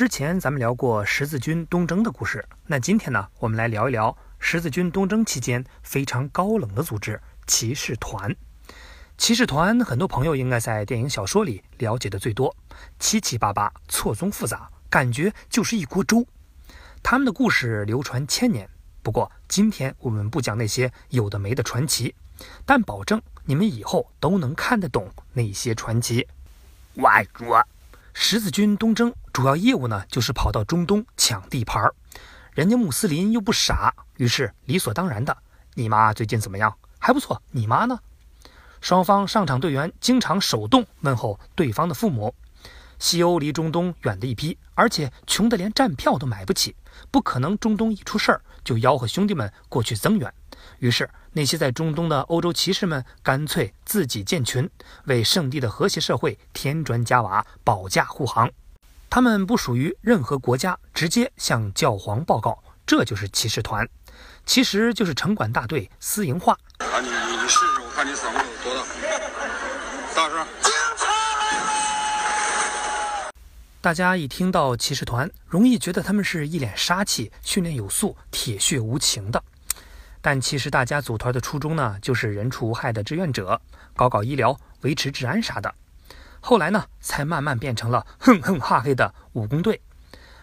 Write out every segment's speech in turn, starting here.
之前咱们聊过十字军东征的故事，那今天呢，我们来聊一聊十字军东征期间非常高冷的组织——骑士团。骑士团，很多朋友应该在电影、小说里了解的最多，七七八八，错综复杂，感觉就是一锅粥。他们的故事流传千年。不过今天我们不讲那些有的没的传奇，但保证你们以后都能看得懂那些传奇。外说。十字军东征主要业务呢，就是跑到中东抢地盘儿。人家穆斯林又不傻，于是理所当然的：“你妈最近怎么样？还不错。你妈呢？”双方上场队员经常手动问候对方的父母。西欧离中东远的一批，而且穷得连站票都买不起，不可能中东一出事儿就吆喝兄弟们过去增援。于是，那些在中东的欧洲骑士们干脆自己建群，为圣地的和谐社会添砖加瓦、保驾护航。他们不属于任何国家，直接向教皇报告，这就是骑士团。其实就是城管大队私营化。啊，你你你试试，我看你嗓门有多大。大声！大家一听到骑士团，容易觉得他们是一脸杀气、训练有素、铁血无情的。但其实大家组团的初衷呢，就是人畜无害的志愿者，搞搞医疗、维持治安啥的。后来呢，才慢慢变成了 哼哼哈嘿的武工队。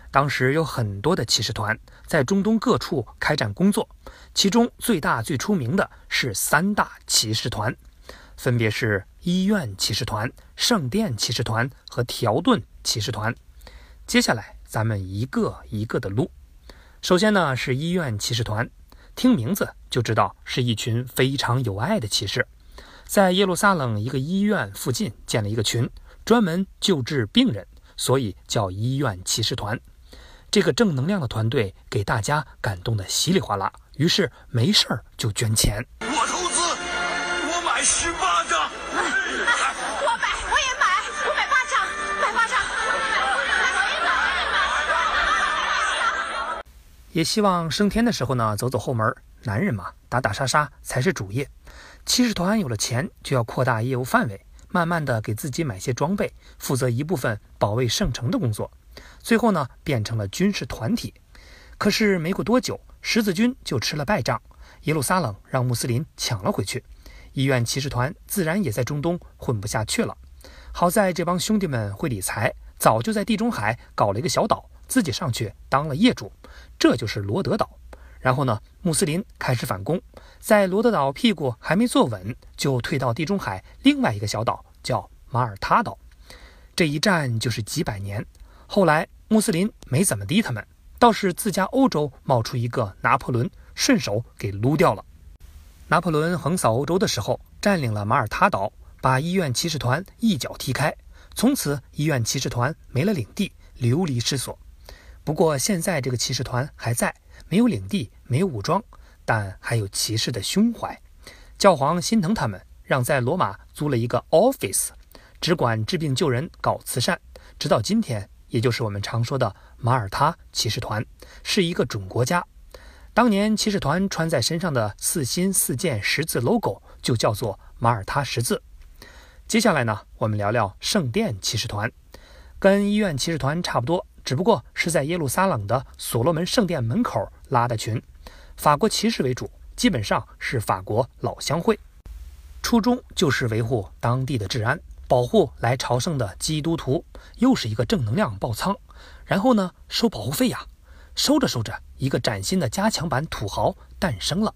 当时有很多的骑士团在中东各处开展工作，其中最大最出名的是三大骑士团，分别是医院骑士团、圣殿骑士团和条顿骑士团。接下来咱们一个一个的录。首先呢，是医院骑士团。听名字就知道是一群非常有爱的骑士，在耶路撒冷一个医院附近建了一个群，专门救治病人，所以叫医院骑士团。这个正能量的团队给大家感动的稀里哗啦，于是没事儿就捐钱。我投资，我买十八也希望升天的时候呢，走走后门。男人嘛，打打杀杀才是主业。骑士团有了钱，就要扩大业务范围，慢慢的给自己买些装备，负责一部分保卫圣城的工作。最后呢，变成了军事团体。可是没过多久，十字军就吃了败仗，耶路撒冷让穆斯林抢了回去。医院骑士团自然也在中东混不下去了。好在这帮兄弟们会理财，早就在地中海搞了一个小岛。自己上去当了业主，这就是罗德岛。然后呢，穆斯林开始反攻，在罗德岛屁股还没坐稳，就退到地中海另外一个小岛，叫马耳他岛。这一战就是几百年。后来穆斯林没怎么敌他们，倒是自家欧洲冒出一个拿破仑，顺手给撸掉了。拿破仑横扫欧洲的时候，占领了马耳他岛，把医院骑士团一脚踢开，从此医院骑士团没了领地，流离失所。不过现在这个骑士团还在，没有领地，没有武装，但还有骑士的胸怀。教皇心疼他们，让在罗马租了一个 office，只管治病救人，搞慈善。直到今天，也就是我们常说的马耳他骑士团，是一个准国家。当年骑士团穿在身上的四心四箭十字 logo 就叫做马耳他十字。接下来呢，我们聊聊圣殿骑士团，跟医院骑士团差不多。只不过是在耶路撒冷的所罗门圣殿门口拉的群，法国骑士为主，基本上是法国老乡会，初衷就是维护当地的治安，保护来朝圣的基督徒，又是一个正能量爆仓。然后呢，收保护费呀，收着收着，一个崭新的加强版土豪诞生了。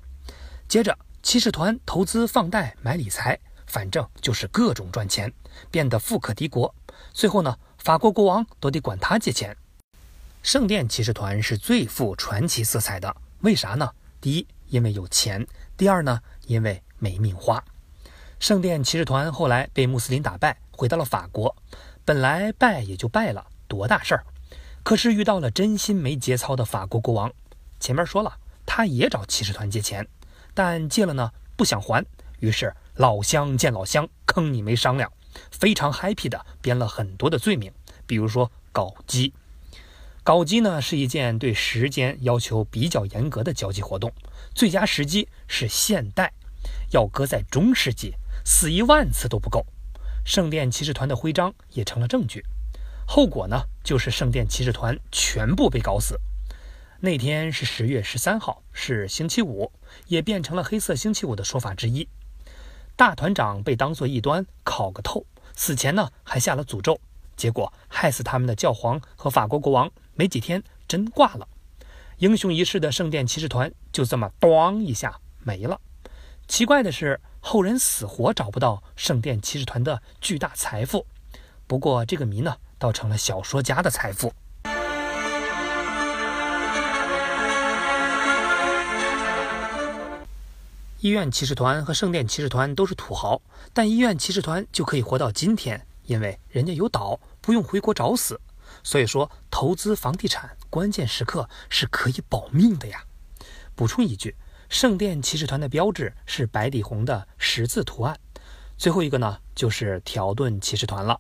接着，骑士团投资放贷买理财，反正就是各种赚钱，变得富可敌国。最后呢，法国国王都得管他借钱。圣殿骑士团是最富传奇色彩的，为啥呢？第一，因为有钱；第二呢，因为没命花。圣殿骑士团后来被穆斯林打败，回到了法国。本来败也就败了，多大事儿？可是遇到了真心没节操的法国国王。前面说了，他也找骑士团借钱，但借了呢不想还，于是老乡见老乡，坑你没商量，非常 happy 的编了很多的罪名，比如说搞基。搞基呢是一件对时间要求比较严格的交际活动，最佳时机是现代，要搁在中世纪，死一万次都不够。圣殿骑士团的徽章也成了证据。后果呢就是圣殿骑士团全部被搞死。那天是十月十三号，是星期五，也变成了黑色星期五的说法之一。大团长被当作异端烤个透，死前呢还下了诅咒，结果害死他们的教皇和法国国王没几天真挂了。英雄一世的圣殿骑士团就这么咣一下没了。奇怪的是，后人死活找不到圣殿骑士团的巨大财富。不过这个谜呢，倒成了小说家的财富。医院骑士团和圣殿骑士团都是土豪，但医院骑士团就可以活到今天，因为人家有岛，不用回国找死。所以说，投资房地产关键时刻是可以保命的呀。补充一句，圣殿骑士团的标志是白底红的十字图案。最后一个呢，就是条顿骑士团了。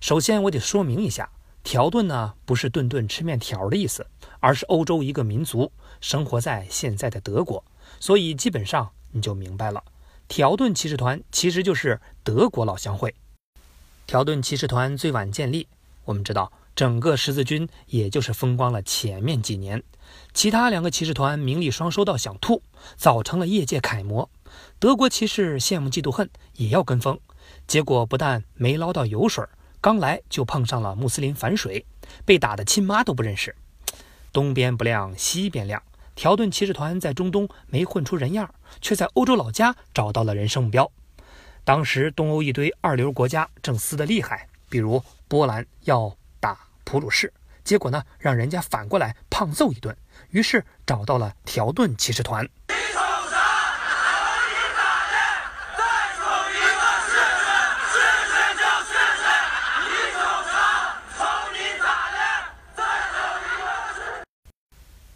首先，我得说明一下，条顿呢不是顿顿吃面条的意思，而是欧洲一个民族，生活在现在的德国，所以基本上。你就明白了，条顿骑士团其实就是德国老乡会。条顿骑士团最晚建立，我们知道整个十字军也就是风光了前面几年，其他两个骑士团名利双收到想吐，早成了业界楷模。德国骑士羡慕嫉妒恨，也要跟风，结果不但没捞到油水，刚来就碰上了穆斯林反水，被打的亲妈都不认识。东边不亮西边亮。条顿骑士团在中东没混出人样，却在欧洲老家找到了人生目标。当时东欧一堆二流国家正撕得厉害，比如波兰要打普鲁士，结果呢让人家反过来胖揍一顿，于是找到了条顿骑士团。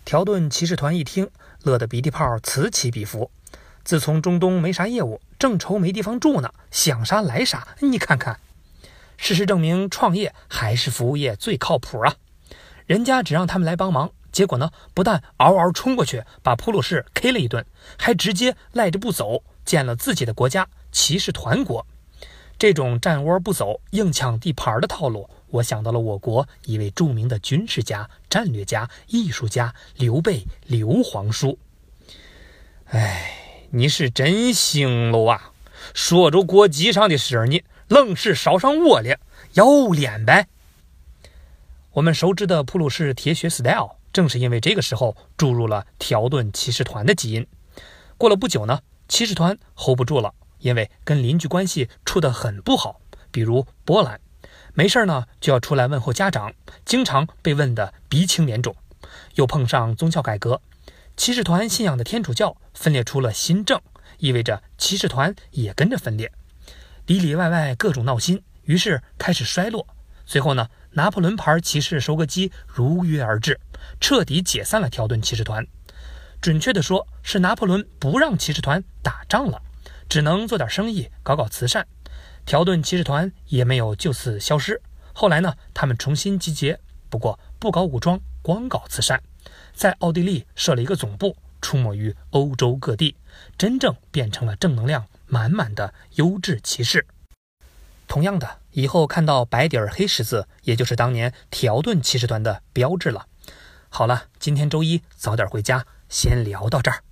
条顿骑士团一听，乐得鼻涕泡此起彼伏。自从中东没啥业务，正愁没地方住呢，想啥来啥。你看看，事实证明，创业还是服务业最靠谱啊！人家只让他们来帮忙，结果呢，不但嗷嗷冲过去把普鲁士 K 了一顿，还直接赖着不走，建了自己的国家——骑士团国。这种占窝不走、硬抢地盘的套路。我想到了我国一位著名的军事家、战略家、艺术家刘备刘皇叔。哎，你是真行喽啊！说着国际上的事儿呢，愣是烧上我了，要脸呗！我们熟知的普鲁士铁血 style，正是因为这个时候注入了条顿骑士团的基因。过了不久呢，骑士团 hold 不住了，因为跟邻居关系处得很不好，比如波兰。没事呢，就要出来问候家长，经常被问得鼻青脸肿。又碰上宗教改革，骑士团信仰的天主教分裂出了新政，意味着骑士团也跟着分裂，里里外外各种闹心，于是开始衰落。最后呢，拿破仑牌骑士收割机如约而至，彻底解散了条顿骑士团。准确的说，是拿破仑不让骑士团打仗了，只能做点生意，搞搞慈善。条顿骑士团也没有就此消失。后来呢，他们重新集结，不过不搞武装，光搞慈善，在奥地利设了一个总部，出没于欧洲各地，真正变成了正能量满满的优质骑士。同样的，以后看到白底儿黑十字，也就是当年条顿骑士团的标志了。好了，今天周一，早点回家，先聊到这儿。